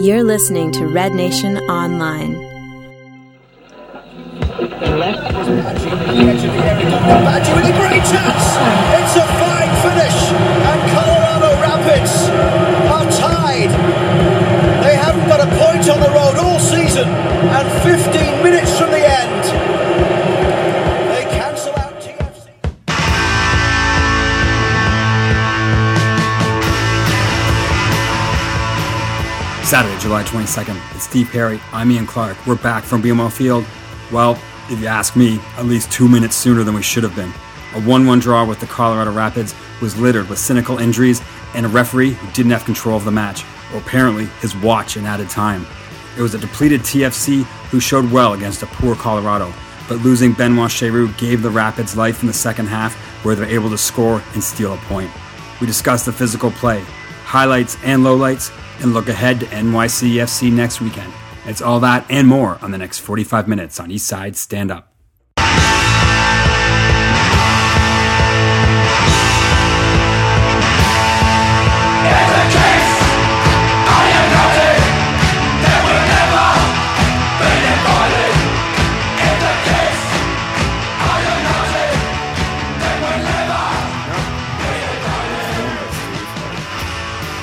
You're listening to Red Nation Online. It's a Saturday, July 22nd. It's Steve Perry. I'm Ian Clark. We're back from BMO Field. Well, if you ask me, at least two minutes sooner than we should have been. A 1 1 draw with the Colorado Rapids was littered with cynical injuries and a referee who didn't have control of the match, or apparently his watch and added time. It was a depleted TFC who showed well against a poor Colorado, but losing Benoit Cheyrou gave the Rapids life in the second half where they're able to score and steal a point. We discussed the physical play, highlights and lowlights, and look ahead to NYCFC next weekend. It's all that and more on the next 45 minutes on Eastside Stand Up.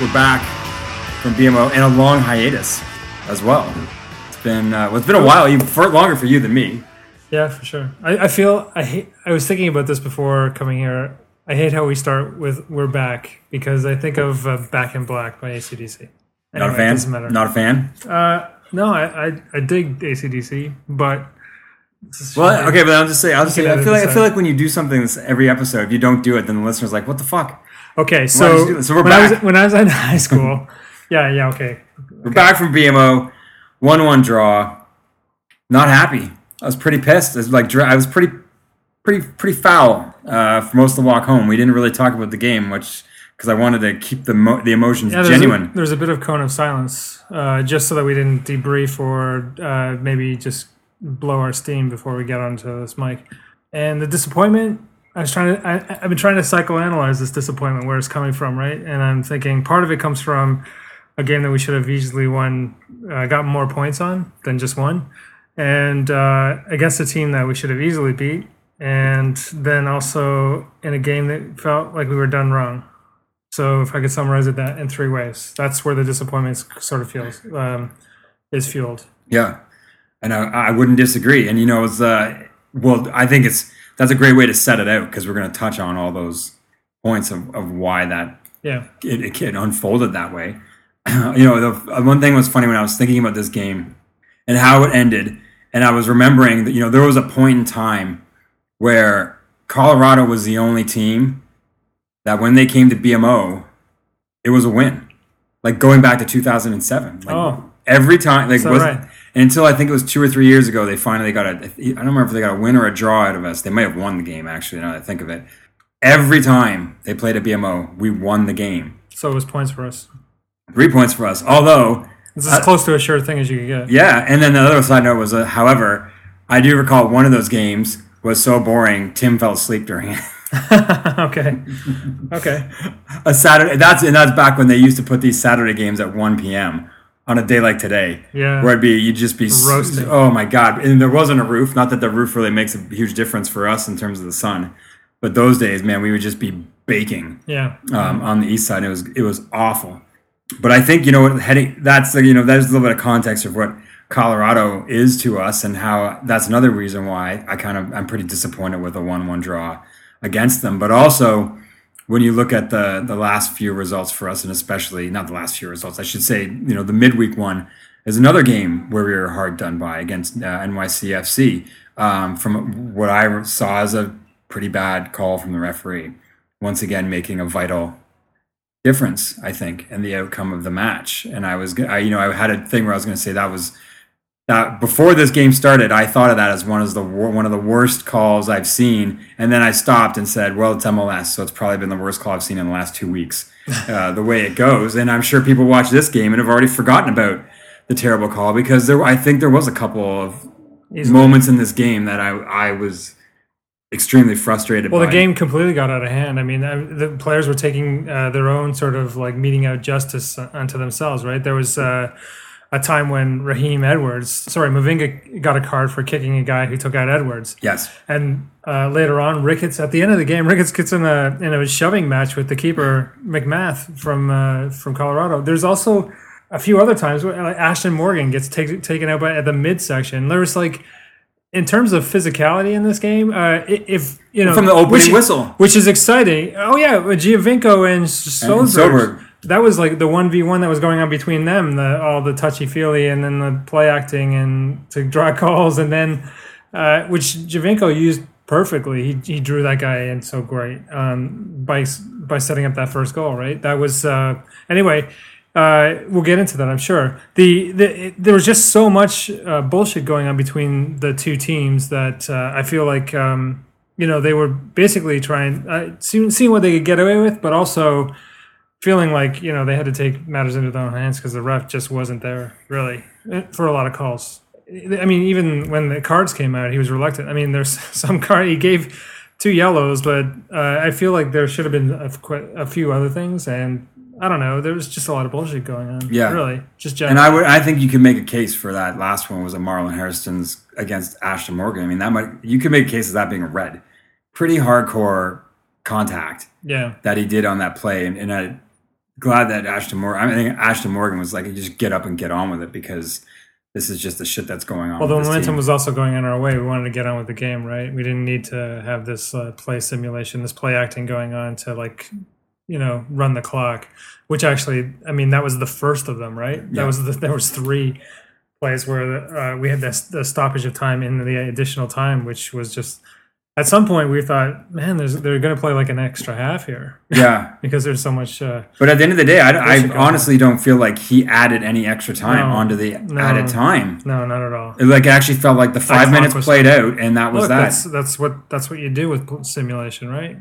We're back from BMO and a long hiatus as well. It's been uh, well, it's been a while, even for longer for you than me. Yeah, for sure. I, I feel I hate. I was thinking about this before coming here. I hate how we start with "We're back" because I think of uh, "Back in Black" by ACDC. Not a Anyway, fan. Doesn't matter. Not a fan. uh, no, I, I I dig ACDC, but Well, okay, but I'll just say, I'll just say, I feel like I feel like when you do something this every episode, if you don't do it, then the listener's like, "What the fuck?" okay. So. So we're when I was back. when I was in high school, yeah, yeah, okay, We're back from BMO, one-one draw. Not happy. I was pretty pissed. It was like I was pretty, pretty, pretty foul uh, for most of the walk home. We didn't really talk about the game much because I wanted to keep the mo- the emotions yeah. There's genuine. A, there's a bit of cone of silence, uh, just so that we didn't debrief or uh, maybe just blow our steam before we get onto this mic. And the disappointment, I was trying to, I, I've been trying to psychoanalyze this disappointment, where it's coming from, right? And I'm thinking part of it comes from a game that we should have easily won, uh, got more points on than just one, and uh, against a team that we should have easily beat, and then also in a game that felt like we were done wrong. So if I could summarize it that in three ways, that's where the disappointment sort of feels um, is fueled. Yeah, and I, I wouldn't disagree. And you know, it's uh, well, I think it's that's a great way to set it out because we're going to touch on all those points of, of why that Yeah, it, it, it unfolded that way. you know, the uh, one thing was funny when I was thinking about this game and how it ended, and I was remembering that you know there was a point in time where Colorado was the only team that when they came to BMO, it was a win. Like going back to 2007. Like Oh. every time, like was right? until I think it was two or three years ago, they finally got a. I don't remember if they got a win or a draw out of us. They might have won the game actually. Now that I think of it, every time they played a BMO, we won the game. so it was points for us. Three points for us. Although, This is as close to a sure thing as you could get. yeah, and then the other side note was, uh, however, I do recall one of those games was so boring. Tim fell asleep during it. okay, okay, a Saturday. That's and that's back when they used to put these Saturday games at 1 p.m. on a day like today. Yeah. where it'd be you'd just be Roasting. Oh my god! And there wasn't a roof. Not that the roof really makes a huge difference for us in terms of the sun, but those days, man, we would just be baking yeah, um, on the east side. It was it was awful. But I think you know heading. That's the, you know that's a little bit of context of what Colorado is to us and how that's another reason why I kind of I'm pretty disappointed with a one-one draw against them. But also when you look at the the last few results for us, and especially not the last few results, I should say, you know, the midweek one is another game where we were hard done by against uh, NYCFC. Um, from what I saw as a pretty bad call from the referee, once again making a vital difference, I think, in the outcome of the match. And I was, I, you know, I had a thing where I was going to say that was that before this game started, I thought of that as one of the one of the worst calls I've seen, and then I stopped and said, "Well, it's MLS, so it's probably been the worst call I've seen in the last two weeks." Uh, the way it goes, and I'm sure people watch this game and have already forgotten about the terrible call because there, I think there was a couple of Easily. moments in this game that I I was extremely frustrated. Well, the game completely got out of hand. I mean, the players were taking uh, their own sort of like meeting out justice unto themselves, right? There was uh, a time when Raheem Edwards, sorry, Mavinga got a card for kicking a guy who took out Edwards. Yes. And uh, later on, Ricketts at the end of the game, Ricketts gets in a in a shoving match with the keeper MacMath from uh, from Colorado. There's also a few other times where Ashtone Morgan gets take, taken out by at the midsection. There was like. In terms of physicality in this game, uh, if you know From the opening which- whistle. which is exciting. Oh yeah, with Giovinco and Sjöberg. Sjöberg. That was like the one v one that was going on between them. The all the touchy feely and then the play acting and to draw calls and then uh, which Giovinco used perfectly. He, he drew that guy in so great um, by by setting up that first goal. Right. That was uh, anyway. Uh, we'll get into that, I'm sure. The, the it, there was just so much uh, bullshit going on between the two teams that uh, I feel like um, you know they were basically trying uh, seeing, seeing what they could get away with, but also feeling like you know they had to take matters into their own hands because the ref just wasn't there really eh, for a lot of calls. I mean, even when the cards came out, he was reluctant. I mean, there's some card he gave two yellows, but uh, I feel like there should have been a, a few other things, and I don't know. There was just a lot of bullshit going on. Yeah. really, just And. I would, I think you can make a case for that last one was a Marlon Hairston's against Ashtone Morgan. I mean, that might you could make a case of that being a red, pretty hardcore contact yeah, that he did on that play, and, and I'm glad that Ashtone Morgan. I think Ashtone Morgan was like, just get up and get on with it because this is just the shit that's going on. Well, the momentum team. was also going in our way. We wanted to get on with the game, right? We didn't need to have this uh, play simulation, this play acting going on to like, you know, run the clock. Which actually, I mean, that was the first of them, right? That was the, there was three plays where uh, we had this the stoppage of time in the additional time, which was just at some point we thought, man, there's they're going to play like an extra half here yeah. because there's so much. Uh, But at the end of the day, I, I honestly don't feel like he added any extra time No. onto the No. added time. no, not at all. It like it actually felt like the five minutes played out, and that was Look, that. that's that's what that's what you do with simulation, right?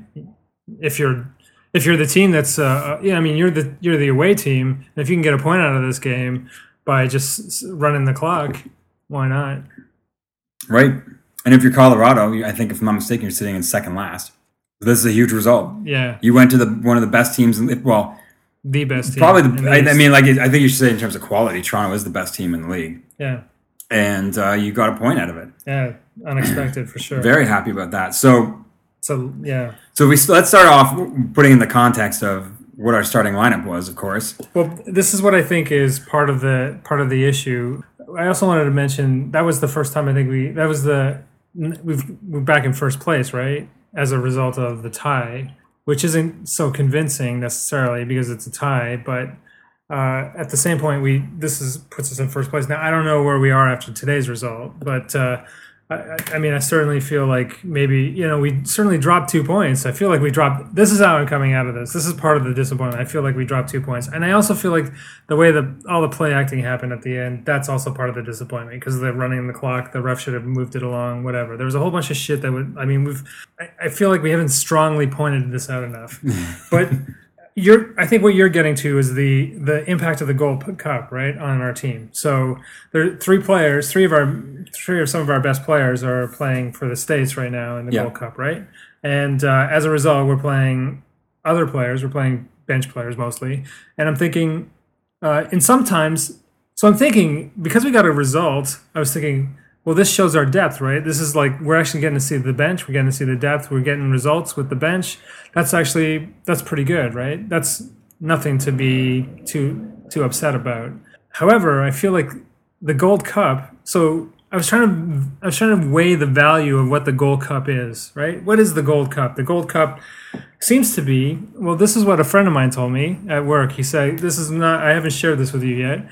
If you're if you're the team that's uh, yeah, I mean you're the you're the away team. And if you can get a point out of this game by just running the clock, why not? Right. And if you're Colorado, I think if I'm not mistaken, you're sitting in second last. This is a huge result. Yeah, You went to the one of the best teams. In, well, the best team. probably the I, I mean, like I think you should say in terms of quality, Toronto is the best team in the league, yeah, and uh, you got a point out of it. yeah, unexpected for sure. Very happy about that. So, so yeah. so we let's start off putting in the context of what our starting lineup was. Of course, Well, this is what I think is part of the part of the issue. I also wanted to mention that was the first time I think we that was the we've we're back in first place, right? As a result of the tie, which isn't so convincing necessarily because it's a tie, but uh, at the same point, we this is puts us in first place. Now I don't know where we are after today's result, but uh, I, I- mean I certainly feel like maybe you know we certainly dropped two points. I feel like we dropped. This is how I'm coming out of this. This is part of the disappointment. I feel like we dropped two points, and I also feel like the way that all the play acting happened at the end, that's also part of the disappointment because they're running the clock. The ref should have moved it along. Whatever. There was a whole bunch of shit that would. I mean, we've. I, I feel like we haven't strongly pointed this out enough, but you're I think what you're getting to is the the impact of the Gold Cup, right, on our team. So there are three players, three of our three of some of our best players are playing for the states right now in the Yeah. Gold Cup, right? And uh, as a result, we're playing other players. We're playing bench players mostly, and I'm thinking, uh, and sometimes, so I'm thinking because we got a result, I was thinking. Well, this shows our depth, right? This is like we're actually getting to see the bench. We're getting to see the depth. We're getting results with the bench. That's actually that's pretty good, right? That's nothing to be too too upset about. However, I feel like the Gold Cup. So I was trying to I was trying to weigh the value of what the Gold Cup is, right? What is the Gold Cup? The Gold Cup seems to be well. This is what a friend of mine told me at work. He said this is not. I haven't shared this with you yet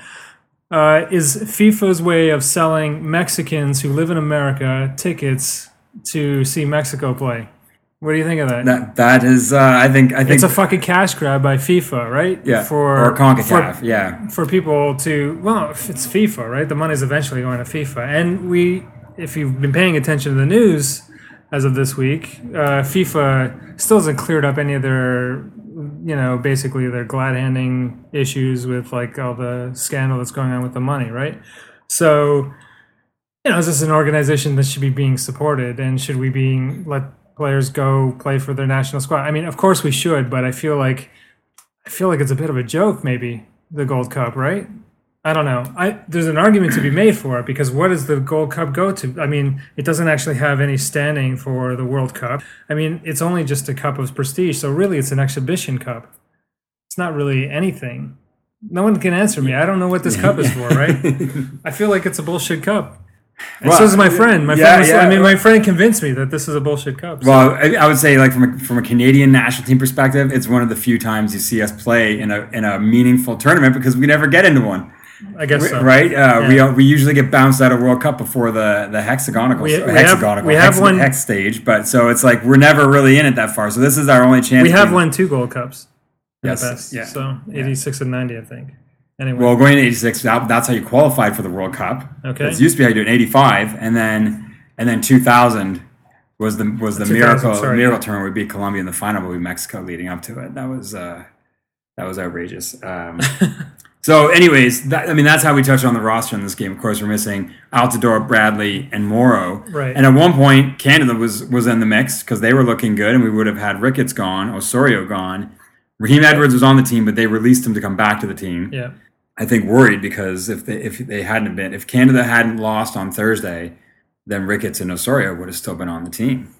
uh, is FIFA's way of selling Mexicans who live in America tickets to see Mexico play. What do you think of that? that that is. Uh, I think. I think. it's a fucking cash grab by FIFA, right? yeah. For or Concacaf. For, yeah. for people to well, it's FIFA, right? The money's eventually going to FIFA, and we, if you've been paying attention to the news as of this week, uh, FIFA still hasn't cleared up any of their, you know, basically they're glad handing issues with like all the scandal that's going on with the money, right? So, you know, is this an organization that should be being supported, and should we being let players go play for their national squad. I mean, of course we should, but I feel like I feel like it's a bit of a joke, maybe the Gold Cup, right? I don't know. I there's an argument to be made for it because what does the Gold Cup go to? I mean, it doesn't actually have any standing for the World Cup. I mean, it's only just a cup of prestige, so really it's an exhibition cup. It's not really anything. No one can answer me. I don't know what this cup is for, right? I feel like it's a bullshit cup. And Well, so is my friend. My yeah, friend was, yeah, I mean, my friend convinced me that this is a bullshit cup. So- Well, I, I would say, like from a, from a Canadian national team perspective, it's one of the few times you see us play in a in a meaningful tournament because we never get into one, I guess so. right? Uh, We Yeah. we usually get bounced out of World Cup before the the hexagonal We- we have- hexagonal we have hex, one- hex stage, but so it's like we're never really in it that far. So this is our only chance. We have won two gold cups. at Yes, best. yeah, So yeah. 86 and 90, I think. Anyway. Well, going to 86, that, that's how you qualified for the World Cup. Okay. It used to be how you do it in 85, and then and then 2000 was the was the miracle sorry, miracle yeah. tournament. We beat Colombia in the final, but we Mexico leading up to it. That was uh, that was outrageous. Um, so, anyways, that, I mean that's how we touched on the roster in this game. Of course, we're missing Altidore, Bradley, and Morrow. Right. And at one point, Canada was was in the mix because they were looking good, and we would have had Ricketts gone, Osorio gone. Raheem Edwards was on the team, but they released him to come back to the team. yeah. I think worried because if they if they hadn't been if Canada hadn't lost on Thursday, then Ricketts and Osorio would have still been on the team.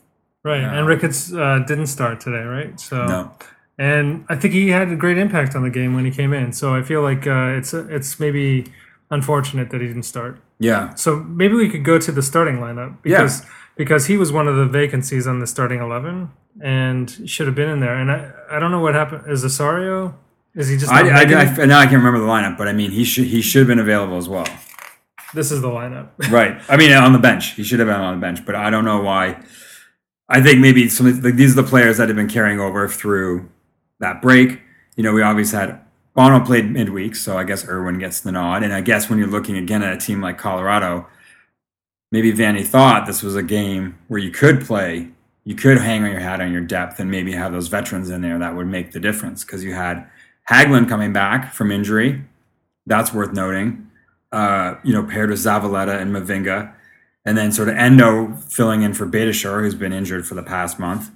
Right. And Ricketts uh, didn't start today, right? So No. And I think he had a great impact on the game when he came in. So I feel like uh, it's it's maybe unfortunate that he didn't start. Yeah. So maybe we could go to the starting lineup because because he was one of the vacancies on the starting eleven and should have been in there. And I I don't know what happened. Is Osorio? Is he just? I, I, I, now I can't remember the lineup, but I mean he should he should have been available as well. this is the lineup. Right. I mean on the bench. He should have been on the bench, but I don't know why. I think maybe some of the- like, these are the players that have been carrying over through that break. You know, we obviously had Bono played midweek, so I guess Irwin gets the nod. And I guess when you're looking again at a team like Colorado, maybe Vanney thought this was a game where you could play, you could hang on your hat on your depth and maybe have those veterans in there that would make the difference because you had Hagglund coming back from injury. That's worth noting. Uh, you know, paired with Zavaleta and Mavinga. And then sort of Endoh filling in for Beitashour, who's been injured for the past month.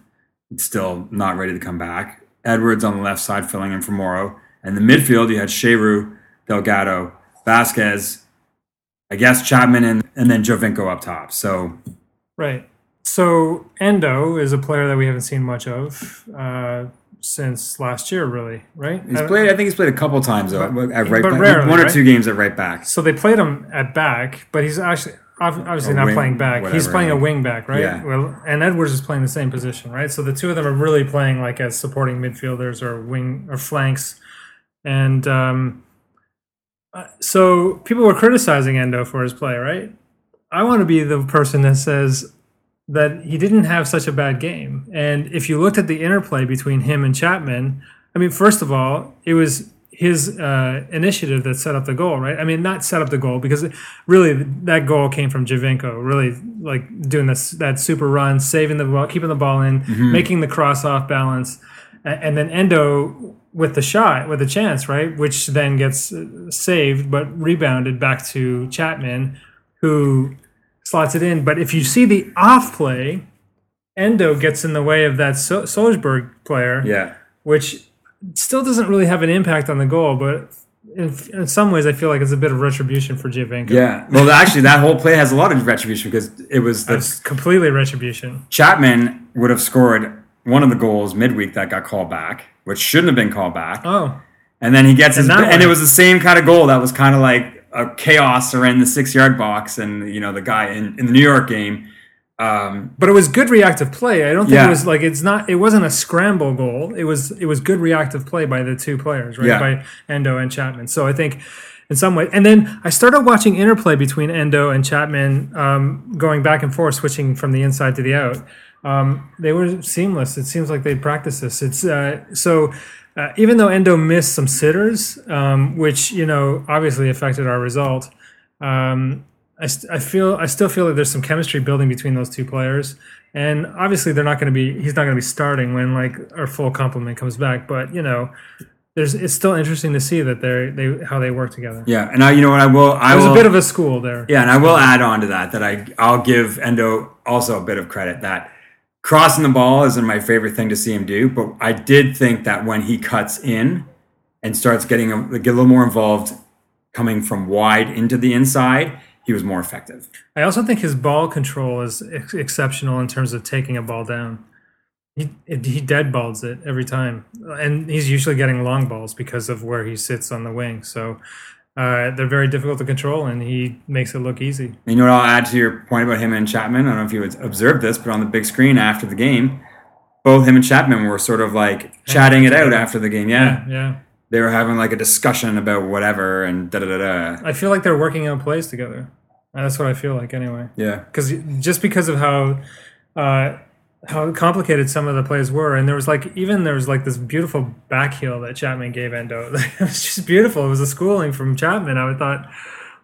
Still not ready to come back. Edwards on the left side filling in for Morrow. And the midfield, you had Cheyrou, Delgado, Vasquez, I guess Chapman, and, and then Giovinco up top. So Right. So Endoh is a player that we haven't seen much of uh, since last year, really. Right. he's I- played, I think he's played a couple times though, at right but back. rarely, one or right? two games at right back. So they played him at back, but he's actually obviously not wing, playing back. he's whatever, playing a wing back, right? Yeah. Well, and Edwards is playing the same position, right? So the two of them are really playing like as supporting midfielders or wing or flanks. And um, uh, so people were criticizing Endoh for his play, right? I want to be the person that says that he didn't have such a bad game. And if you looked at the interplay between him and Chapman, I mean, first of all, it was his uh, initiative that set up the goal, right? I mean, not set up the goal because really that goal came from Giovinco, really like doing this that super run, saving the ball, keeping the ball in, making the cross off balance, and then Endoh with the shot, with the chance, right, which then gets uh, saved but rebounded back to Chapman, who slots it in. But if you see the off play, Endoh gets in the way of that so- Sjöberg player, Yeah. which still doesn't really have an impact on the goal, but in, in some ways, I feel like it's a bit of retribution for Giovinco. Yeah. Well, actually, that whole play has a lot of retribution because it was the It's completely retribution. Chapman would have scored one of the goals midweek that got called back, which shouldn't have been called back. Oh, And then he gets his, And that and it was the same kind of goal that was kind of like a chaos around the six yard box. And, you know, the guy in, in the New York game, um, but it was good reactive play. I don't think Yeah. it was like it's not. It wasn't a scramble goal. It was it was good reactive play by the two players, right? Yeah. By Endoh and Chapman. So I think in some way, and then I started watching interplay between Endoh and Chapman, um, going back and forth, switching from the inside to the out. Um, they were seamless. It seems like they practiced this. It's uh, so. Uh, even though Endoh missed some sitters, um, which you know obviously affected our result, um, I, st- I feel I still feel like there's some chemistry building between those two players, and obviously they're not going to be he's not going to be starting when like our full complement comes back. But you know, there's it's still interesting to see that they they how they work together. yeah. And I, you know what, I will, I There's will, a bit of a school there. yeah. And I will add on to that, that I, I'll give Endoh also a bit of credit that crossing the ball isn't my favorite thing to see him do, but I did think that when he cuts in and starts getting a, get a little more involved, coming from wide into the inside, he was more effective. I also think his ball control is ex- exceptional in terms of taking a ball down. He he dead balls it every time, and he's usually getting long balls because of where he sits on the wing. So uh, they're very difficult to control, and he makes it look easy. And you know what? I'll add to your point about him and Chapman. I don't know if you observed this, but on the big screen after the game, both him and Chapman were sort of like chatting it out after the game. Yeah, Yeah, they were having like a discussion about whatever and da da da da. I feel like they're working out plays together. Uh, That's what I feel like anyway. Yeah, because just because of how uh, how complicated some of the plays were, and there was like even there was like this beautiful back heel that Chapman gave Endoh. it was just beautiful. It was a schooling from Chapman. I would thought,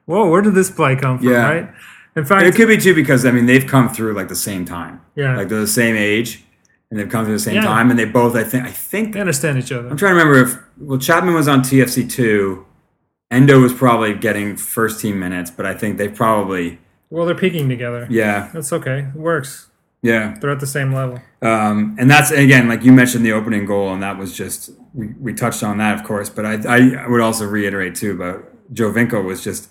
whoa, where did this play come from? Yeah. Right. In fact, it could be too because I mean they've come through like the same time. Yeah. like they're the same age, and they've come through the same Yeah. time, and they both I think I think they understand each other. I'm trying to remember if well Chapman was on TFC two, Endoh was probably getting first team minutes, but I think they probably Well, they're peaking together. yeah That's okay. It works. yeah They're at the same level. Um, and that's again, like you mentioned, the opening goal, and that was just we, we touched on that, of course. But I, I would also reiterate too about Giovinco was just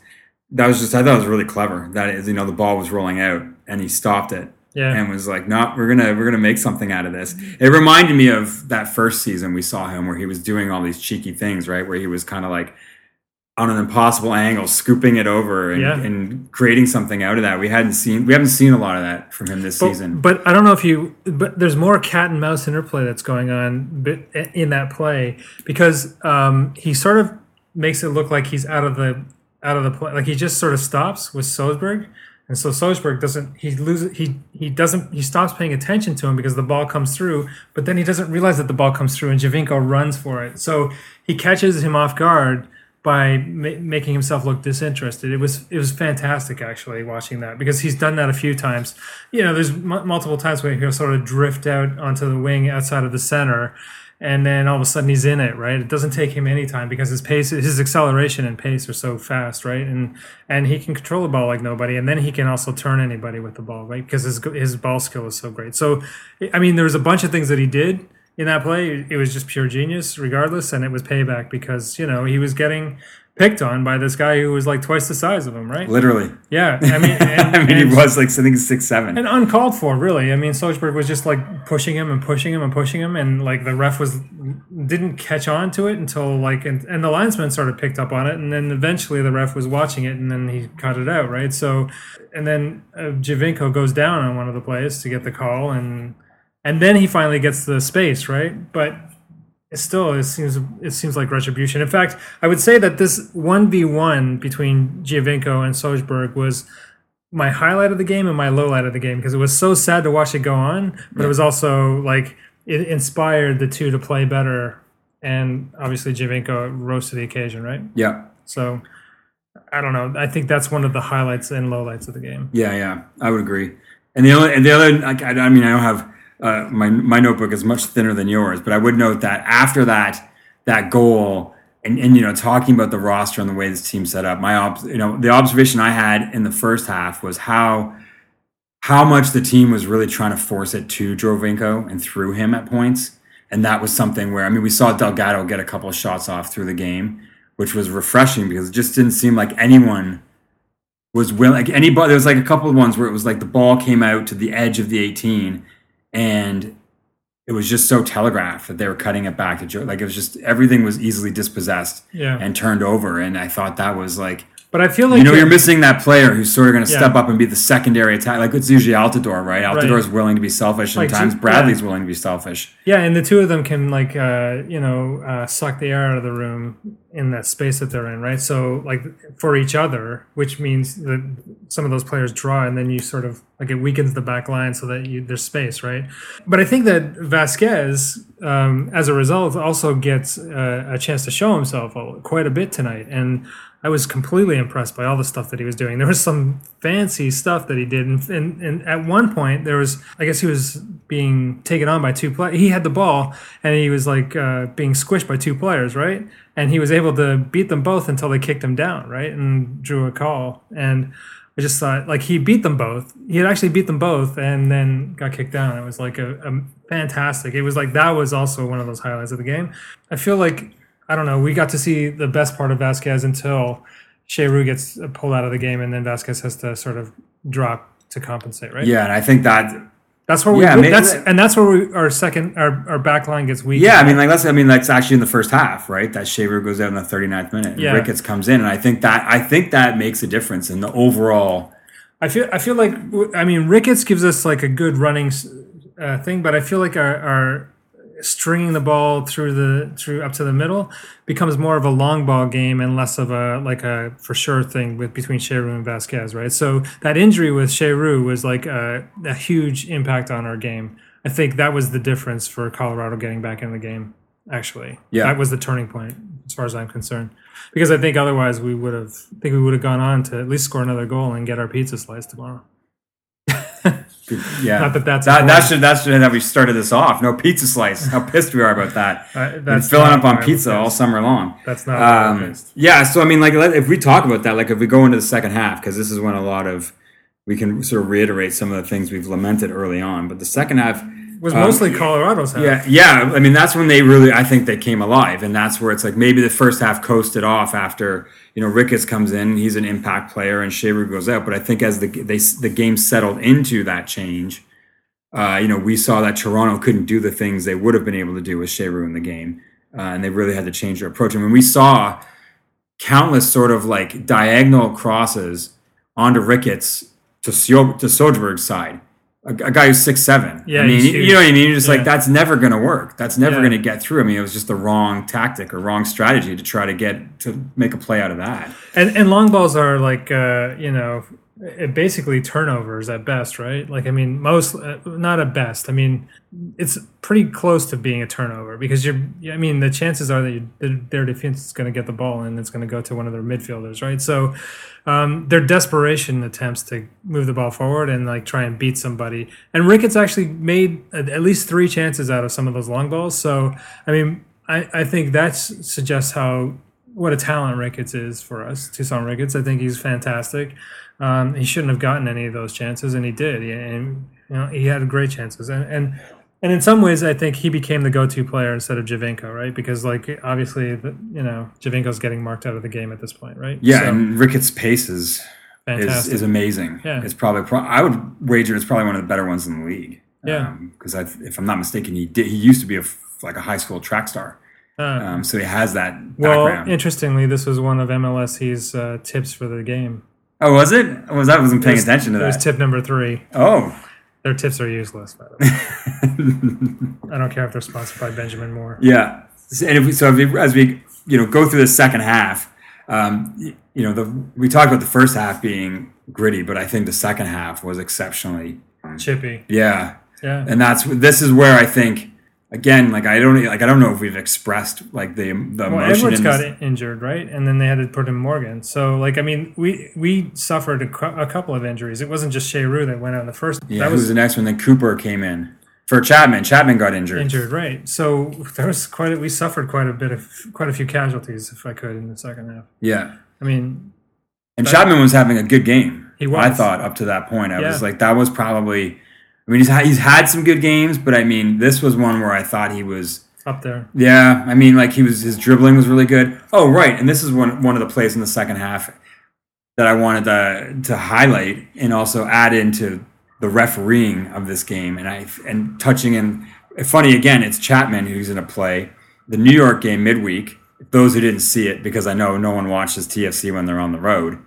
that was just I thought it was really clever. That is, you know, the ball was rolling out and he stopped it Yeah. and was like, "No, we're gonna we're gonna make something out of this." It reminded me of that first season we saw him where he was doing all these cheeky things, right? Where he was kind of like on an impossible angle, scooping it over and, Yeah. and creating something out of that. We hadn't seen we haven't seen a lot of that from him this But, season. but I don't know if you. But there's more cat and mouse interplay that's going on in that play because um, he sort of makes it look like he's out of the out of the play. Like he just sort of stops with Sjöberg, and so Sjöberg doesn't. He loses. He he doesn't. He stops paying attention to him because the ball comes through. But then he doesn't realize that the ball comes through, and Giovinco runs for it. So he catches him off guard by ma- making himself look disinterested. It was it was fantastic actually watching that because he's done that a few times. You know, there's m- multiple times where he'll sort of drift out onto the wing outside of the center, and then all of a sudden he's in it. Right, it doesn't take him any time because his pace, his acceleration and pace are so fast. Right, and and he can control the ball like nobody, and then he can also turn anybody with the ball. Right, because his his ball skill is so great. So, I mean, there was a bunch of things that he did in that play, it was just pure genius, regardless, and it was payback because you know he was getting picked on by this guy who was like twice the size of him, right? Literally, Yeah, I mean, and, I mean, he was like I think six seven. and uncalled for, really. I mean, Sjöberg was just like pushing him and pushing him and pushing him, and like the ref was didn't catch on to it until like and, and the linesman sort of picked up on it, and then eventually the ref was watching it, and then he cut it out, right? So, and then uh, Giovinco goes down on one of the plays to get the call, and and then he finally gets the space, right? But it still it seems it seems like retribution. In fact, I would say that this one v one between Giovinco and Sjöberg was my highlight of the game and my low light of the game because it was so sad to watch it go on, but it was also like it inspired the two to play better. And obviously, Giovinco rose to the occasion, right? Yeah, So I don't know. I think that's one of the highlights and lowlights of the game. yeah, yeah. I would agree. And the only and the other, I, I mean, I don't have uh, my my notebook is much thinner than yours, but I would note that after that that goal. And, and you know, talking about the roster and the way this team set up, my obs, you know, the observation I had in the first half was how how much the team was really trying to force it to Giovinco and through him at points. And that was something where, I mean, we saw Delgado get a couple of shots off through the game, which was refreshing because it just didn't seem like anyone was willing. Like anybody, there was like a couple of ones where it was like the ball came out to the edge of the 18 and it was just so telegraphed that they were cutting it back to Joe. Like it was just everything was easily dispossessed Yeah. and turned over. And I thought that was like, But I feel like you know, you're missing that player who's sort of going to Yeah. step up and be the secondary attack. Like it's usually Altidore, right? Altidore is willing to be selfish, and Like, times G- Bradley's yeah. willing to be selfish. Yeah, and the two of them can like uh, you know uh, suck the air out of the room in that space that they're in, right? So like for each other, which means that some of those players draw, and then you sort of like it weakens the back line so that you there's space, right? But I think that Vasquez, um, as a result, also gets uh, a chance to show himself quite a bit tonight, and I was completely impressed by all the stuff that he was doing. There was some fancy stuff that he did, and, and, and at one point there was, I guess he was being taken on by two players. He had the ball, and he was like uh, being squished by two players, right? And he was able to beat them both until they kicked him down, right, and drew a call. And I just thought like he beat them both. He had actually beat them both, and then got kicked down. It was like a, a fantastic. It was like that was also one of those highlights of the game. I feel like I don't know. We got to see the best part of Vasquez until Cheyrou gets pulled out of the game, and then Vasquez has to sort of drop to compensate. Right? Yeah, and I think that That's where we. Yeah, maybe that's that- and that's where we, our second our, our back line gets weak. Yeah, I mean, like let's. I mean, that's actually in the first half, right? That Shaver goes out in the 39th minute, and Yeah. Ricketts comes in, and I think that I think that makes a difference in the overall. I feel I feel like I mean Ricketts gives us like a good running uh, thing, but I feel like our, our stringing the ball through the through up to the middle becomes more of a long ball game and less of a like a for sure thing with between Cheyrou and Vasquez, right? So that injury with Cheyrou was like a, a huge impact on our game. I think that was the difference for Colorado getting back in the game. Actually, Yeah. that was the turning point as far as I'm concerned. Because I think otherwise we would have I think we would have gone on to at least score another goal and get our pizza slice tomorrow. Yeah, Not that that's that, that should that's should have we started this off. No pizza slice. How pissed we are about that. Uh, that's filling up on pizza all summer long. That's not Um, yeah, so I mean, like, if we talk about that, like, if we go into the second half, because this is when a lot of we can sort of reiterate some of the things we've lamented early on. But the second half, was um, mostly Colorado's half. yeah, yeah. I mean, that's when they really, I think, they came alive, and that's where it's like maybe the first half coasted off after you know Ricketts comes in, he's an impact player, and Shaver goes out. But I think as the they the game settled into that change, uh, you know, we saw that Toronto couldn't do the things they would have been able to do with Cheyrou in the game, uh, and they really had to change their approach. I mean, we saw countless sort of like diagonal crosses onto Ricketts to Sjo- to Sjöberg's side. A, a guy who's six seven. Yeah, I mean, you, you know what I mean. You're just Yeah. like that's never going to work. That's never Yeah. going to get through. I mean, it was just the wrong tactic or wrong strategy to try to get to make a play out of that. And and long balls are like uh, you know it basically turnovers at best, right? Like I mean, most uh, not at best. I mean, it's pretty close to being a turnover because you're. I mean, the chances are that you, their- defense is going to get the ball and it's going to go to one of their midfielders, right? So um, their desperation attempts to move the ball forward and like try and beat somebody. And Ricketts actually made at at least three chances out of some of those long balls. So I mean, I, I think that suggests how what a talent Ricketts is for us, Tosaint Ricketts. I think he's fantastic. Um, he shouldn't have gotten any of those chances, and he did. He- And you know, he had great chances. And and and in some ways, I think he became the go-to player instead of Giovinco, right? Because like obviously, the, you know, Giovinco's getting marked out of the game at this point, right? Yeah, So, and Ricketts' pace is is, is amazing. Yeah. It's probably pro- I would wager it's probably one of the better ones in the league. Yeah. because if I'm not mistaken, he did he used to be a like a high school track star. Um, so he has that well, background. interestingly, this was one of MLS's uh, tips for the game. oh, was it? Was I wasn't paying attention to It was that? tip number three. oh, Their tips are useless, by the way. I don't care if they're sponsored by Benjamin Moore. Yeah, So- and if we, so if we, as we you know go through the second half, um, you know the we talked about the first half being gritty, but I think the second half was exceptionally Chippy. yeah, Yeah. and that's this is where I think again like I don't like I don't know if we've expressed like the the Well, emotion Edwards got this- injured, right? And then they had to put in Morgan. So, like, I mean, we we suffered a, cou- a couple of injuries. It wasn't just Cheyrou that went out in the first. Yeah, that who was was the next one? Then Cooper came in for Chapman. Chapman got injured. injured, right? So there was quite. A, we suffered quite a bit of quite a few casualties, if I could, in the second half. Yeah, I mean, and Chapman was having a good game. He was. I thought up to that point. I Yeah. was like, that was probably. I mean, he's had, he's had some good games, but I mean, this was one where I thought he was. up there. Yeah, I mean, like he was his dribbling was really good. Oh, right, and this is one one of the plays in the second half that I wanted to to highlight and also add into the refereeing of this game and I and touching in. Funny again, it's Chapman who's in a play. The New York game midweek. Those who didn't see it, because I know no one watches TFC when they're on the road.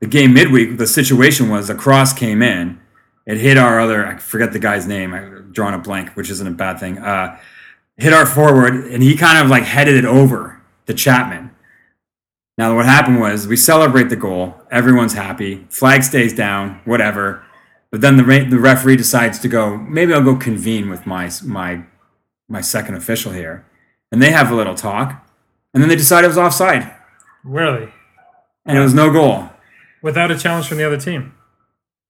The game midweek, the situation was a cross came in, it hit our other. I forget the guy's name. I've drawn a blank, which isn't a bad thing. Uh, hit our forward, and he kind of like headed it over to Chapman. Now, what happened was we celebrate the goal. Everyone's happy. Flag stays down, whatever. But then the re- the referee decides to go. Maybe I'll go convene with my my my second official here, and they have a little talk, and then they decide it was offside, Really, and it was no goal. without a challenge from the other team.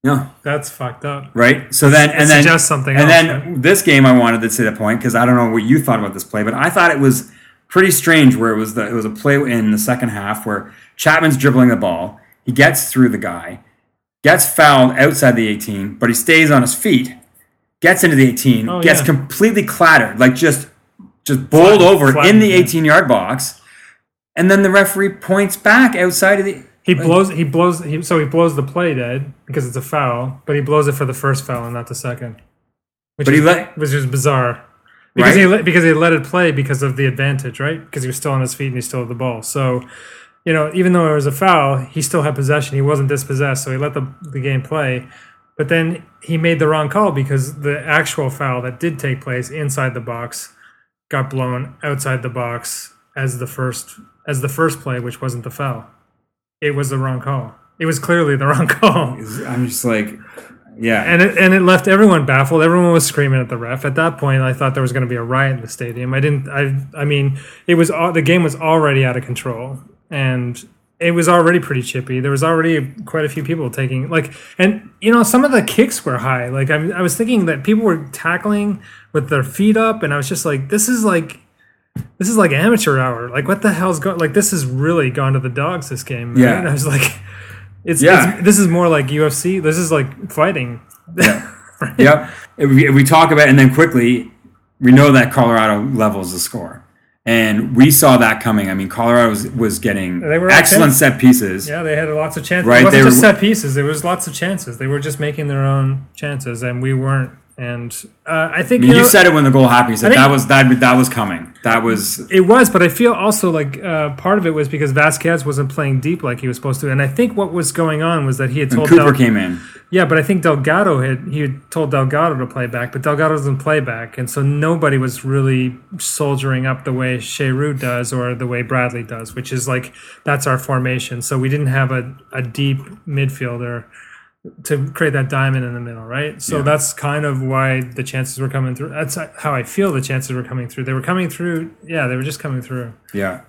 No, That's fucked up. right? So then, and then suggests something And else, then this game, I wanted to say the point because I don't know what you thought about this play, but I thought it was pretty strange. Where it was the it was a play in the second half where Chapman's dribbling the ball, he gets through the guy, gets fouled outside the 18, but he stays on his feet, gets into the 18, Oh, gets yeah. completely clattered, like just just bowled over in the yeah. 18 yard box, and then the referee points back outside of the. He blows. He blows. He, so he blows the play dead because it's a foul, but he blows it for the first foul and not the second. Which But is, he let- which is bizarre. Because Right? he let, because he let it play because of the advantage, right? Because he was still on his feet and he still had the ball. So, you know, even though it was a foul, he still had possession. He wasn't dispossessed, so he let the the game play. But then he made the wrong call because the actual foul that did take place inside the box got blown outside the box as the first as the first play, which wasn't the foul. It was the wrong call. It was clearly the wrong call. I'm just like, yeah. And it, and it left everyone baffled. Everyone was screaming at the ref. At that point, I thought there was going to be a riot in the stadium. I didn't. I. I mean, it was all, the game was already out of control, and it was already pretty chippy. There was already quite a few people taking like, and you know, some of the kicks were high. Like I, I was thinking that people were tackling with their feet up, and I was just like, this is like. This is like amateur hour. Like, what the hell's going? Like, this has really gone to the dogs. This game. right? Yeah. And I was like, it's, Yeah. it's this is more like UFC. This is like fighting. Yeah. Yep. If we, if we talk about and then quickly, we know that Colorado levels the score, and we saw that coming. I mean, Colorado was, was getting They were excellent okay. set pieces. Yeah, they had lots of chances. Right, It wasn't they just were- set pieces. There was lots of chances. They were just making their own chances, and we weren't. And uh, I think I mean, you, you said it when the goal happened. You said that was that that was coming. That was it was, but I feel also like uh, part of it was because Vasquez wasn't playing deep like he was supposed to. And I think what was going on was that he had told Cooper Del- came in. Yeah, but I think Delgado had he had told Delgado to play back, but Delgado doesn't play back, and so nobody was really soldiering up the way Cheyrou does or the way Bradley does, which is like that's our formation. So we didn't have a, a deep midfielder to create that diamond in the middle, right? So Yeah. that's kind of why the chances were coming through. That's how I feel the chances were coming through. They were coming through. Yeah, they were just coming through. Yeah,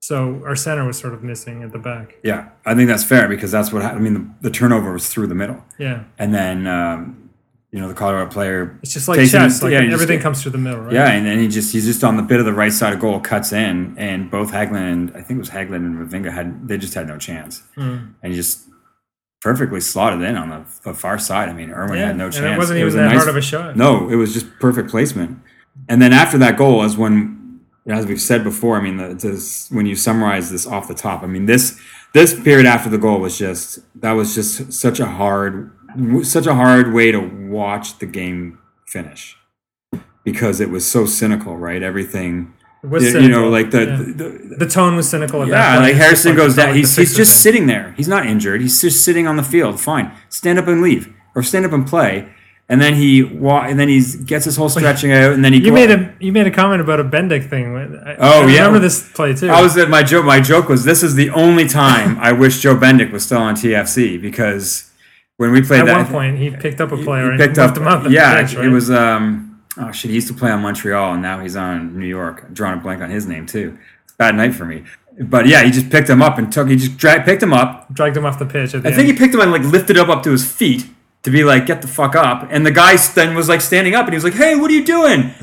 So our center was sort of missing at the back. yeah. I think that's fair because that's what happened. I mean, the, the turnover was through the middle, Yeah, and then um, you know the Colorado player. it's just like chess. Like yeah, you just everything comes through the middle, right? Yeah, and then he just he's just on the bit of the right side of goal, cuts in, and both Hagglund and I think it was Hagglund and Mavinga had they just had no chance, Hmm. and he just perfectly slotted in on the, the far side. I mean, Irwin Yeah, had no chance. it wasn't even was a that hard of a shot. No, it was just perfect placement. And then after that goal is when, as we've said before, I mean, the, this, when you summarize this off the top, I mean, this this period after the goal was just that was just such a hard such a hard way to watch the game finish because it was so cynical, right? Everything. It You, know, like the, yeah. the, the the tone was cynical. At that yeah, like Hairston goes down. He's, he's just sitting there. He's not injured. He's just sitting on the field. Fine. Stand up and leave, or stand up and play. And then he wa- and then he gets his whole stretching out, and then he. You made a you made a comment about a Bendik thing. I, Oh, I yeah. remember this play too. I was my joke. My joke was this is the only time I wish Joe Bendik was still on TFC because when we played that at that, one point he picked up a player he and picked up. him the yeah, bench, right? it was. Um, oh shit, he used to play on Montreal, and now he's on New York. I'm drawing a blank on his name too. It's a bad night for me. But yeah, he just picked him up and took. He just dragged, picked him up, dragged him off the pitch. At the I think he end. picked him and like lifted up up to his feet to be like, get the fuck up. And the guy then was like standing up and he was like, hey, what are you doing?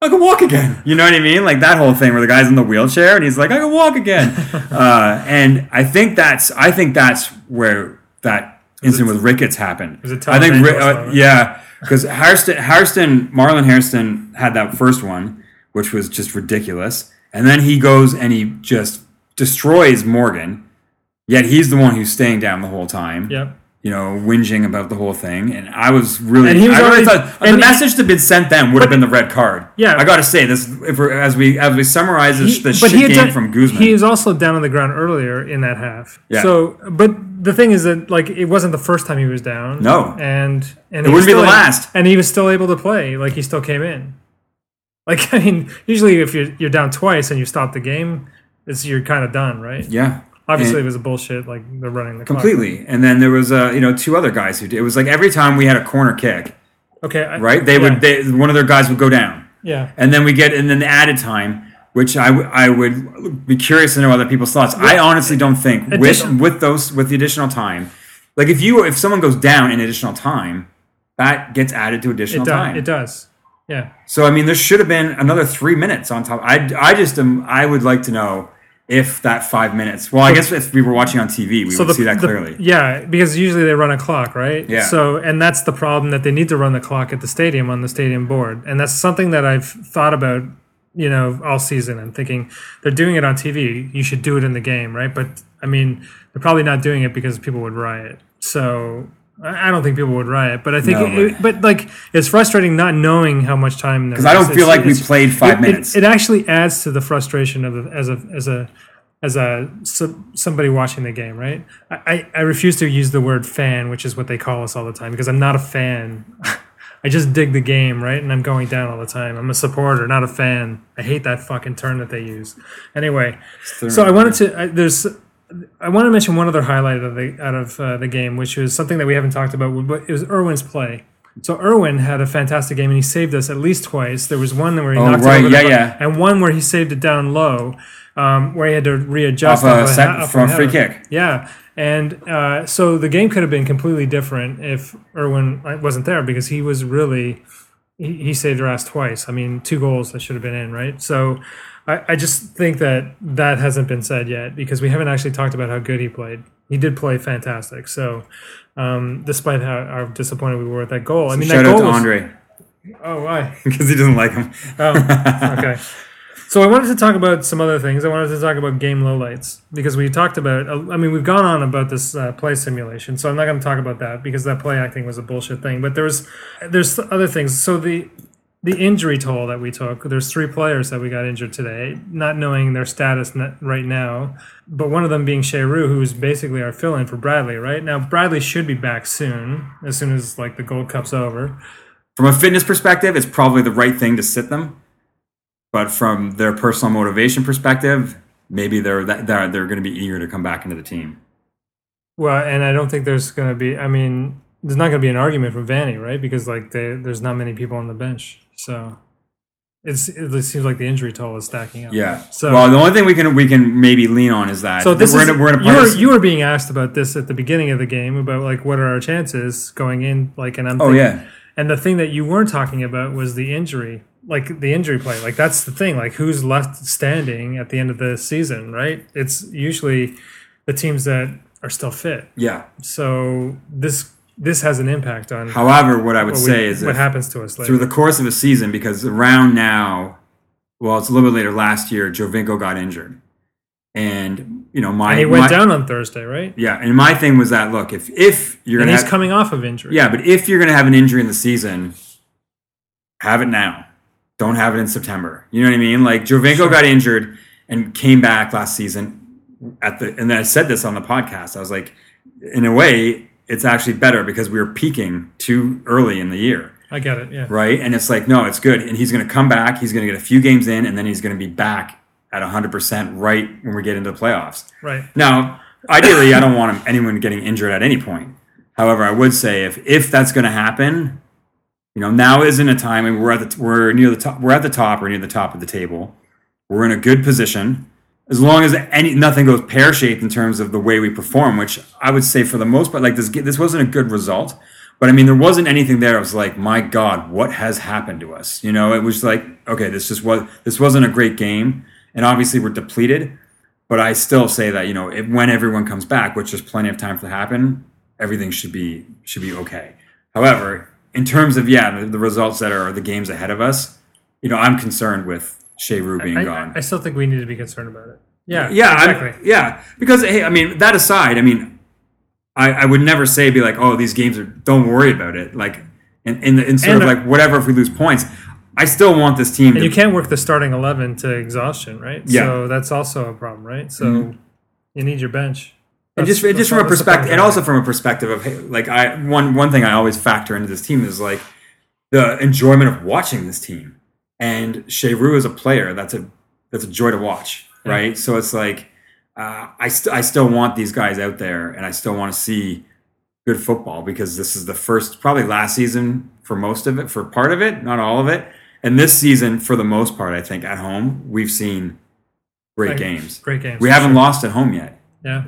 I can walk again. You know what I mean? Like that whole thing where the guy's in the wheelchair and he's like, I can walk again. uh, and I think that's I think that's where that incident with Ricketts happened. was a I think uh, yeah, because Hairston, Hairston, Marlon Hairston had that first one, which was just ridiculous. And then he goes and he just destroys Morgan. Yet he's the one who's staying down the whole time Yep. you know, whinging about the whole thing, and I was really, And he was I really already- thought the he- message to have been sent then would have been the red card. Yeah. I got to say this if we're, as we as we summarize this, He- the but shit game done- from Guzman. He was also down on the ground earlier in that half. Yeah. So, but the thing is that like it wasn't the first time he was down. No. and and It wouldn't be the able- last. And he was still able to play. Like he still came in. Like I mean, usually if you're you're down twice and you stop the game, it's you're kind of done, right? yeah, Obviously, And- it was a bullshit. Like they're running the clock. completely. And then there was uh, you know two other guys who did. It was like every time we had a corner kick, Okay. I- right? They yeah, would they one of their guys would go down, Yeah. and then we get and then the added time. Which I, w- I would be curious to know other people's thoughts. I honestly don't think with, Additional- with those with the additional time, like if you if someone goes down in additional time, that gets added to additional It does. time. It does. Yeah. So I mean, there should have been another three minutes on top. I, I just am. I would like to know if that five minutes. Well, I guess if we were watching on TV, we would see that the- clearly. yeah, because usually they run a clock, right? Yeah. So, and that's the problem that they need to run the clock at the stadium on the stadium board, and that's something that I've thought about, you know, all season. I'm thinking they're doing it on TV. You should do it in the game, right? But I mean, they're probably not doing it because people would riot. So. I don't think people would riot, but I think, No, it, but like, it's frustrating not knowing how much time. Because I don't feel like we played five minutes. It, actually adds to the frustration of as a as a as a so- somebody watching the game, right? I I refuse to use the word fan, which is what they call us all the time, because I'm not a fan. I just dig the game, right? And I'm going down all the time. I'm a supporter, not a fan. I hate that fucking term that they use. Anyway, so I wanted to. I, there's. I want to mention one other highlight of the out of uh, the game, which was something that we haven't talked about. But it was Irwin's play. So Irwin had a fantastic game, and he saved us at least twice. There was one where he Oh, knocked right, it over the yeah, yeah. and one where he saved it down low, um, where he had to readjust Off a sec- ha- off from a free kick. Yeah, and uh, so the game could have been completely different if Irwin wasn't there because he was really he, he saved our ass twice. I mean, two goals that should have been in, right? So I, I just think that that hasn't been said yet because we haven't actually talked about how good he played. He did play fantastic. So um, despite how, how disappointed we were with that goal, I mean, Shout that out goal to was, Andre Oh, why? because he doesn't like him. Oh, okay. So I wanted to talk about some other things. I wanted to talk about game lowlights because we talked about. I mean, we've gone on about this uh, play simulation, so I'm not going to talk about that because that play acting was a bullshit thing. But there's there's other things. So the the injury toll that we took. There's three players that we got injured today, not knowing their status right now. But one of them being Cheyrou, who's basically our fill-in for Bradley. Right now, Bradley should be back soon, as soon as like the Gold Cup's over. From a fitness perspective, it's probably the right thing to sit them. But from their personal motivation perspective, maybe they're that, they're, they're going to be eager to come back into the team. Well, and I don't think there's going to be. I mean, there's not going to be an argument from Vanney, right? Because like they, there's not many people on the bench, so it's it seems like the injury toll is stacking up. Yeah. So well, the only thing we can we can maybe lean on is that so this we're is in a, we're in a you were you were being asked about this at the beginning of the game about like what are our chances going in like and I'm Oh thinking, yeah. and the thing that you weren't talking about was the injury like the injury play like that's the thing like who's left standing at the end of the season right it's usually the teams that are still fit Yeah. so this this has an impact on However, what I would what, we- say is what happens to us later. through the course of a season, because around now, well, it's a little bit later last year, Giovinco got injured, and you know my and he went my- down on Thursday, right? Yeah, and my thing was that look, if if you're And gonna he's have, coming off of injury. yeah, but if you're gonna have an injury in the season, have it now. Don't have it in September. You know what I mean? Like Giovinco got injured and came back last season at the and then I said this on the podcast. I was like, in a way, it's actually better because we were peaking too early in the year. I get it. Yeah. right? And it's like, no, it's good. And he's going to come back. He's going to get a few games in, and then he's going to be back at 100% right when we get into the playoffs. Right. Now, ideally, I don't want anyone getting injured at any point. However, I would say if if that's going to happen, you know, now isn't a time. and we're at the we're near the top. We're at the top. We're near the top of the table. We're in a good position. As long as any nothing goes pear shaped in terms of the way we perform, which I would say for the most part, like this this wasn't a good result. But I mean, there wasn't anything there. I was like, my God, what has happened to us? You know, it was like, okay, this just was this wasn't a great game, and obviously we're depleted. But I still say that you know, when everyone comes back, which there's plenty of time to happen, everything should be should be okay. However, in terms of yeah, the, the results that are the games ahead of us, you know, I'm concerned with Cheyrou being I, gone. I still think we need to be concerned about it. Yeah. Yeah, I'm- Exactly. yeah. Because hey, I mean, that aside, I mean, I, I would never say be like, oh, these games are. Don't worry about it. Like, in in, the, in sort And, of like whatever if we lose points, I still want this team. and to, you can't work the starting eleven to exhaustion, right? Yeah. Mm-hmm. So that's also a problem, right? So you need your bench. And just just from a perspective, and also from a perspective of hey, like I one one thing I always factor into this team is like the enjoyment of watching this team. And Cheyrou is a player that's a that's a joy to watch, right? So it's like uh, I st- I still want these guys out there, and I still want to see good football because this is the first, probably last season for most of it, for part of it, not all of it. And this season, for the most part, I think at home we've seen great games. Great games. We haven't sure. lost at home yet Yeah.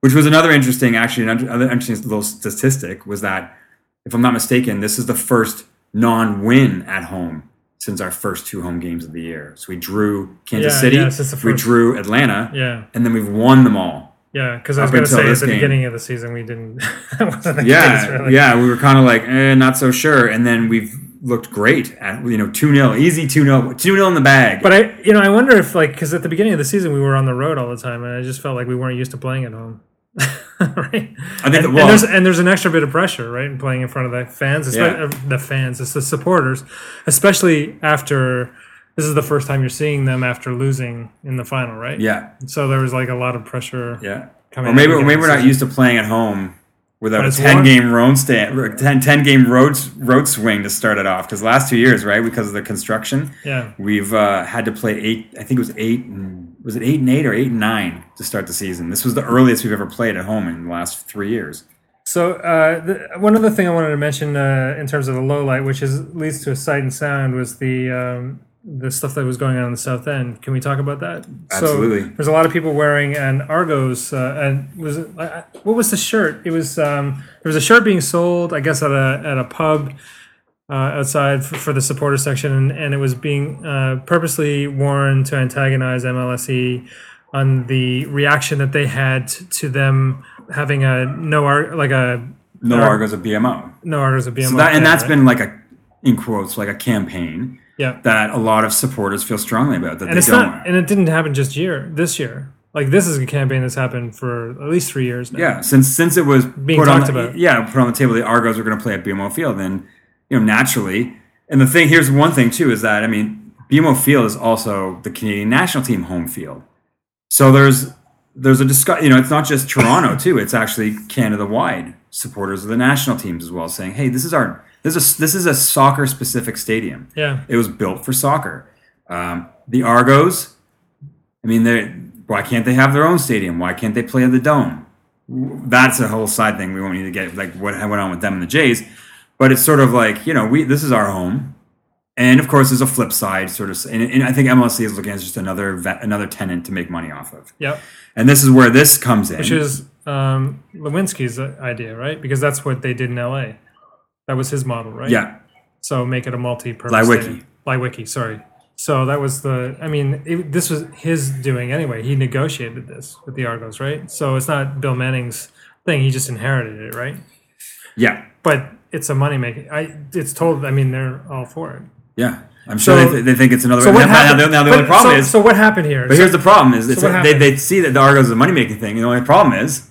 Which was another interesting, actually, another interesting little statistic was that, if I'm not mistaken, this is the first non-win at home since our first two home games of the year. So we drew Kansas Yeah, City, yeah, we drew Atlanta, Yeah, and then we've won them all. yeah. Because I was going to say at the game. beginning of the season we didn't. wasn't case, Yeah, really. yeah, we were kind of like eh, not so sure, and then we've looked great at you know two 0 easy two 0 two 0 in the bag. But I, you know, I wonder if like because at the beginning of the season we were on the road all the time, and I just felt like we weren't used to playing at home. right. I think and, and there's and there's an extra bit of pressure, right, in playing in front of the fans, Yeah. uh, the fans, it's the supporters, especially after this is the first time you're seeing them after losing in the final, right? yeah, So there was like a lot of pressure. yeah. Coming Or maybe or maybe we're not used to playing at home without a it's ten one- game road stand, 10, 10 game road road swing to start it off. Because last two years, right, because of the construction, Yeah. we've uh, had to play eight. I think it was eight. And, was it eight and eight or eight and nine to start the season? This was the earliest we've ever played at home in the last three years. So uh, the, one other thing I wanted to mention uh, in terms of the low light, which is leads to a sight and sound, was the um, the stuff that was going on in the south end. Can we talk about that? Absolutely. So there's a lot of people wearing an Argos. Uh, and was it, uh, what was the shirt? It was um, there was a shirt being sold, I guess, at a at a pub. Uh, outside for, for the supporter section, and, and it was being uh, purposely worn to antagonize MLSE on the reaction that they had to them having a no ar- like a No Ar- Argos of BMO. no Argos of BMO. So that, and that's right? been like a in quotes like a campaign yeah, that a lot of supporters feel strongly about that and they it's don't. not, and it didn't happen just year this year. Like this is a campaign that's happened for at least three years now. yeah, since since it was Being put on talked the, about. yeah put on the table, the Argos were going to play at BMO Field, then you know naturally. And the thing here's one thing too is that I mean BMO Field is also the Canadian national team home field, so there's there's a discuss. You know, it's not just Toronto too; it's actually Canada wide supporters of the national teams as well, saying, "Hey, this is our this is a, this is a soccer specific stadium." yeah. It was built for soccer. Um, the Argos, I mean, they why can't they have their own stadium? Why can't they play at the Dome? That's a whole side thing. We won't need to get like what went on with them and the Jays, but it's sort of like you know we this is our home, and of course there's a flip side sort of, and, and I think MLSE is looking at just another ve- another tenant to make money off of, Yep. and this is where this comes in. Which is um, Lewinsky's uh, idea, right? Because that's what they did in LA. That was his model, right? yeah, So make it a multi-purpose. Stadium. Leiweke, sorry. So that was the. I mean, it, this was his doing anyway. He negotiated this with the Argos, right? So it's not Bill Manning's thing. He just inherited it, right? yeah, But it's a money making. I. It's told. I mean, they're all for it. yeah. I'm sure So- they, th- they think it's another. So way. what happened? now, the- now the but- only problem so, is so what happened here? But here's the problem: is it's they, they see that the Argos is a money making thing. And the only problem is,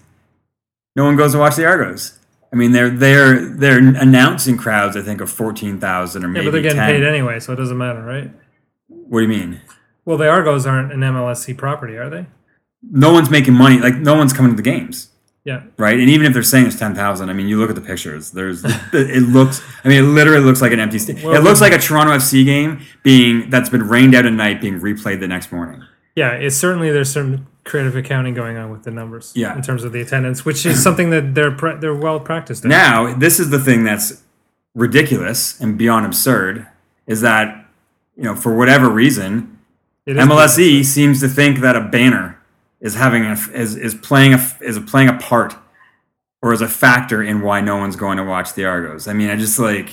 no one goes to watch the Argos. I mean, they're they're they're announcing crowds. I think of fourteen thousand or maybe yeah, but they're getting 10. paid anyway, so it doesn't matter, right? What do you mean? Well, the Argos aren't an MLSE property, are they? No one's making money. Like no one's coming to the games, Yeah. right? And even if they're saying it's ten thousand, I mean, you look at the pictures. There's it looks. I mean, it literally looks like an empty stadium. Well, it looks like a Toronto FC game being that's been rained out at night being replayed the next morning. Yeah, it's certainly there's some creative accounting going on with the numbers. Yeah. In terms of the attendance, which is something that they're pre- they're well practiced in. Now, this is the thing that's ridiculous and beyond absurd is that, you know, for whatever reason, MLSE seems to think that a banner is having a, is, is playing a is playing a part or is a factor in why no one's going to watch the Argos. I mean, I just like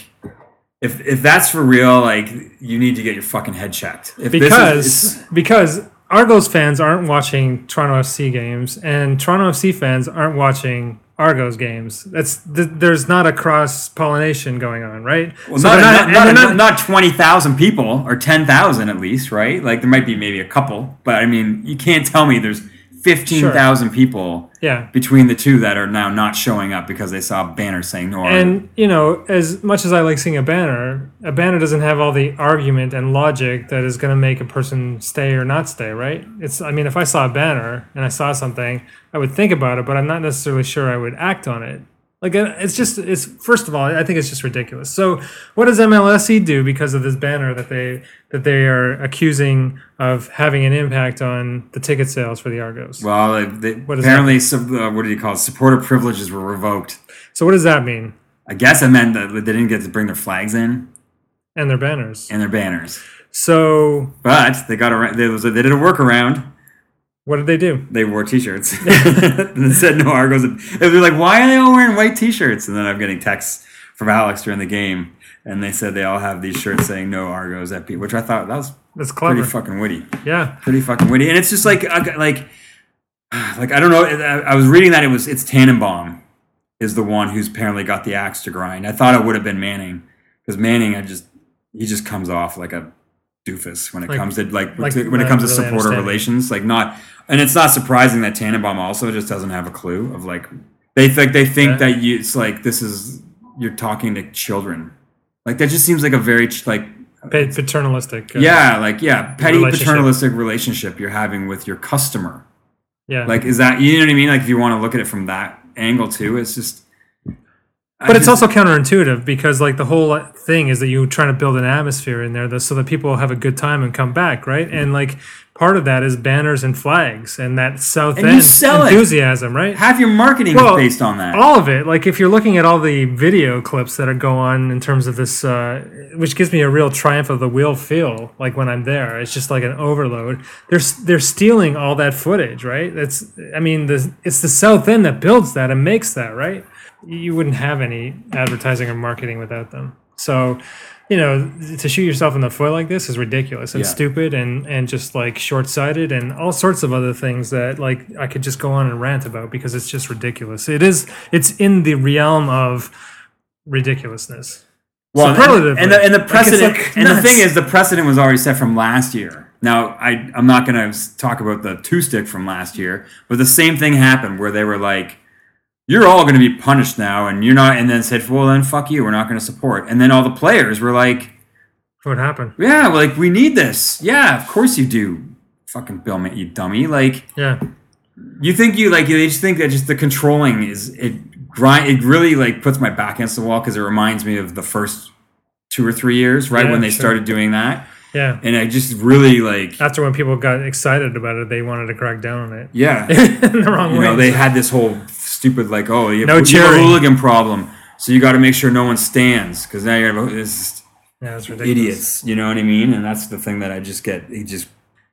if if that's for real, like you need to get your fucking head checked. If this is- because because Argos fans aren't watching Toronto FC games, and Toronto FC fans aren't watching Argos games. That's th- there's not a cross pollination going on, right? Well, So not, not, not, not, not 20,000 people or 10,000 at least, right? Like there might be maybe a couple, but I mean, you can't tell me there's 15,000 people yeah. between the two that are now not showing up because they saw a banner saying no. And you know, as much as I like seeing a banner, a banner doesn't have all the argument and logic that is going to make a person stay or not stay, right? It's I mean, if I saw a banner and I saw something, I would think about it, but I'm not necessarily sure I would act on it. Like it's just it's first of all, I think it's just ridiculous. So, what does MLSE do because of this banner that they that they are accusing of having an impact on the ticket sales for the Argos? well, they, they, that apparently, sub, uh, what do you call it? Supporter privileges were revoked. so, what does that mean? I guess I meant that they didn't get to bring their flags in And their banners. and their banners, So, but they got around. A, they did a workaround. What did they do? They wore T-shirts and said no Argos. It was like, why are they all wearing white T-shirts? And then I'm getting texts from Alex during the game and they said they all have these shirts saying "No Argos at P," which I thought that was That's clever. pretty fucking witty, yeah. pretty fucking witty. And it's just like like like I don't know. I, I was reading that it was it's Tanenbaum is the one who's apparently got the axe to grind. I thought it would have been Manning because Manning, I just he just comes off like a doofus when it Like- comes to like, like, to- when it comes to supporter relations. Like not, and it's not surprising that Tanenbaum also just doesn't have a clue of like they think they think Yeah. that you it's like this is you're talking to children. Like that just seems like a very like Pa- paternalistic. uh, yeah like yeah petty Relationship. paternalistic relationship you're having with your customer. Yeah. Like is that you know what I mean? Like if you want to look at it from that angle too, it's just. I but it's just- also counterintuitive because like the whole thing is that you're trying to build an atmosphere in there so that people have a good time and come back right? And like part of that is banners and flags and that south And you end sell it. enthusiasm right? Half your marketing Well, is based on that. all of it. Like if you're looking at all the video clips that are go on in terms of this uh, which gives me a real triumph of the will feel like when i'm there. It's just like an overload. They're they're stealing all that footage right? That's i mean the it's the south end that builds that and makes that right you wouldn't have any advertising or marketing without them so you know to shoot yourself in the foot like this is ridiculous and Yeah. stupid and and just like short-sighted and all sorts of other things that like i could just go on and rant about because it's just ridiculous it is it's in the realm of ridiculousness Well, and- and the, and the precedent, like, and the thing is, the precedent was already set from last year. Now, I I'm not going to talk about the two stick from last year, but the same thing happened where they were like, "You're all going to be punished now," and you're not, and then said, "Well, then fuck you, we're not going to support." And then all the players were like, what happened "Yeah, like we need this. Yeah, of course you do." Fucking Bill, you dummy! Like, yeah you think you like they just think that just the controlling is it grind it really like puts my back against the wall because it reminds me of the first two or three years right Yeah, when they sure. started doing that yeah and I just really like after when people got excited about it they wanted to crack down on it yeah in the wrong you way know they had this whole stupid like oh you have, No you have a hooligan problem so you got to make sure no one stands because now you're this yeah idiots you know what I mean and that's the thing that I just get it just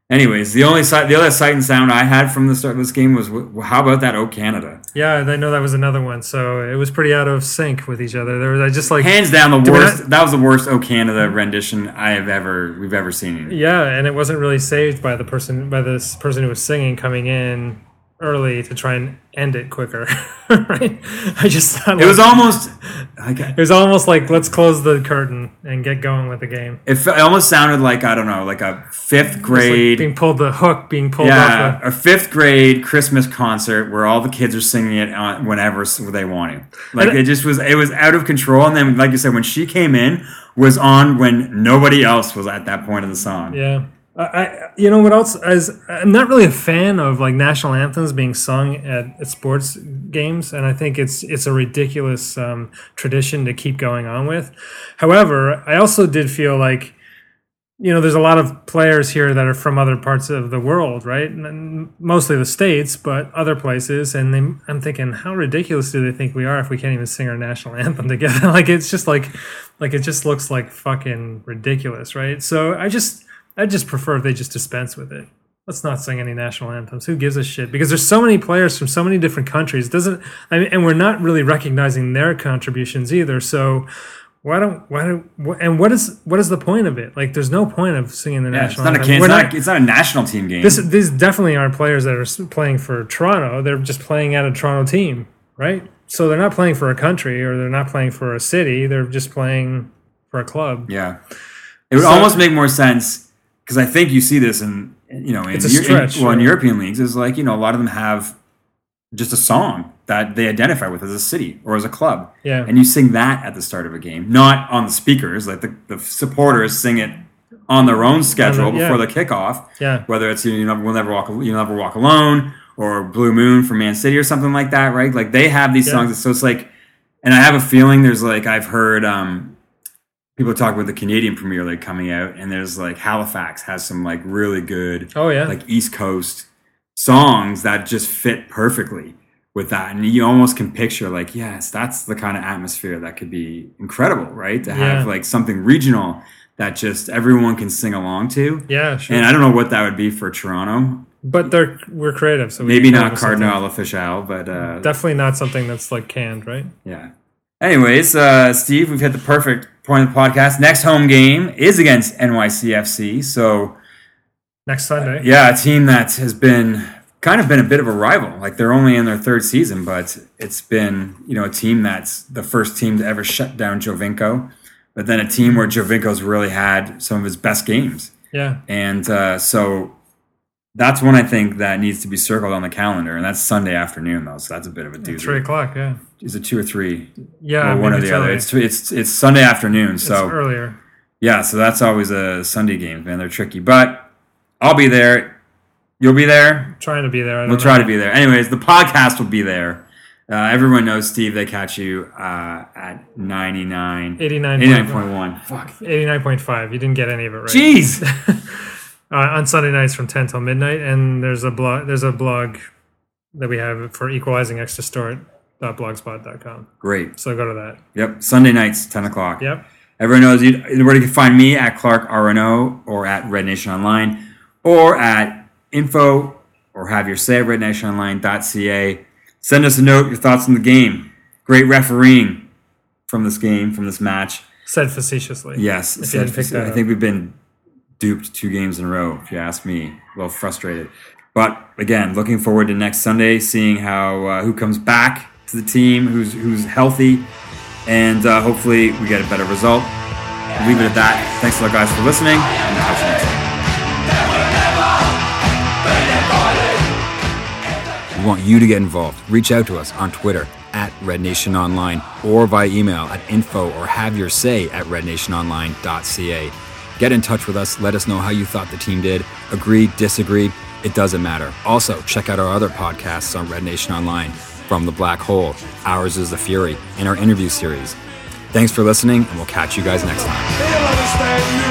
anyways the only sight the other sight and sound I had from the start of this game was wh- how about that oh Canada Yeah, I know that was another one. So it was pretty out of sync with each other. There was I just like hands down the worst. that was the worst Oh Canada" rendition I have ever we've ever seen. yeah, and it wasn't really saved by the person by this person who was singing coming in early to try and end it quicker. right? I just thought It was almost like it was almost like let's close the curtain and get going with the game. it, fe- it almost sounded like I don't know, like a fifth It's like grade, being pulled the hook being pulled yeah, off. a fifth grade Christmas concert where all the kids are singing it on, whenever they want to. Like And- it just was, it was out of control. And then, like you said, when she came in, was on when nobody else was at that point of the song. Yeah. I, you know what else? As I'm not really a fan of like national anthems being sung at, at sports games, and I think it's it's a ridiculous um, tradition to keep going on with. However, I also did feel like, you know, there's a lot of players here that are from other parts of the world, right? And mostly the states, but other places. And they, I'm thinking, how ridiculous do they think we are if we can't even sing our national anthem together? like it's just like, like it just looks like fucking ridiculous, right? So I just, I just prefer if they just dispense with it. Let's not sing any national anthems. Who gives a shit? Because there's so many players from so many different countries. Doesn't I mean, and we're not really recognizing their contributions either. So why don't why don't and what is what is the point of it? Like, there's no point of singing the Yeah, it's national not a anthem. can- it's We're not, a- it's not a national team game. this these definitely aren't players that are playing for Toronto. They're just playing at a Toronto team, right? So they're not playing for a country or they're not playing for a city. They're just playing for a club. Yeah, it would So- almost make more sense because I think you see this in you know in, Eu- in- stretch, well in right? European leagues is like you know a lot of them have just a song that they identify with as a city or as a club. Yeah. and you sing that at the start of a game, not on the speakers. Like the, the supporters sing it on their own schedule yeah. before the kickoff. Yeah. whether it's you know we'll never walk you never walk alone or Blue Moon from Man City or something like that, right? Like they have these Yeah. songs. So it's like, and I have a feeling there's like I've heard um, people talk about the Canadian Premier League coming out, and there's like Halifax has some like really good Oh yeah. like East Coast songs that just fit perfectly with that, and you almost can picture like yes, that's the kind of atmosphere that could be incredible, right? To have Yeah. like something regional that just everyone can sing along to. yeah, sure. And I don't know what that would be for Toronto. But they're we're creative, so we Maybe not up with something. Cardinal Official, but uh, Definitely not something that's like canned, right? yeah. Anyways, uh, Steve, we've hit the perfect point of the podcast. Next home game is against NYCFC. So Next Sunday. yeah, a team that has been kind of been a bit of a rival. Like they're only in their third season, but it's been you know a team that's the first team to ever shut down Giovinco, but then a team where Giovinco's really had some of his best games, Yeah. and uh, so that's one I think that needs to be circled on the calendar, and that's Sunday afternoon though. So that's a bit of a doozy. Three o'clock. Yeah. Is it two or three? Yeah. or one or the other. early. It's it's it's Sunday afternoon, It's so earlier. yeah, so that's always a Sunday game, man. They're tricky, but I'll be there. You'll be there. Trying to be there. I We'll don't try know. to be there. Anyways, the podcast will be there. Uh, everyone knows Steve. They catch you uh, at 99, 89. 89.1. Fuck. 89.5. You didn't get any of it right. Jeez. uh, on Sunday nights from 10 till midnight. And there's a blog. There's a blog that we have for equalizing extra blogspot.com. Great. So go to that. Yep. Sunday nights, 10 o'clock. Yep. Everyone knows you, where you can find me at Clark RNO or at Red Nation Online or at info or have your say at rednationonline.ca. Send us a note, your thoughts on the game. Great refereeing from this game, from this match. Said facetiously. Yes, If you didn't pick that I think we've been duped two games in a row, if you ask me. A little frustrated. But again, looking forward to next Sunday, seeing how uh, who comes back to the team, who's who's healthy, and uh, hopefully we get a better result. Leave it at that. Thanks a lot, guys, for listening. And we'll catch you next. We want you to get involved. Reach out to us on Twitter at Red Nation Online or via email at info or have your say at rednationonline.ca. Get in touch with us. Let us know how you thought the team did. Agree, disagree, it doesn't matter. Also, check out our other podcasts on Red Nation Online from The Black Hole, Ours is the Fury, and our interview series. Thanks for listening, and we'll catch you guys next time.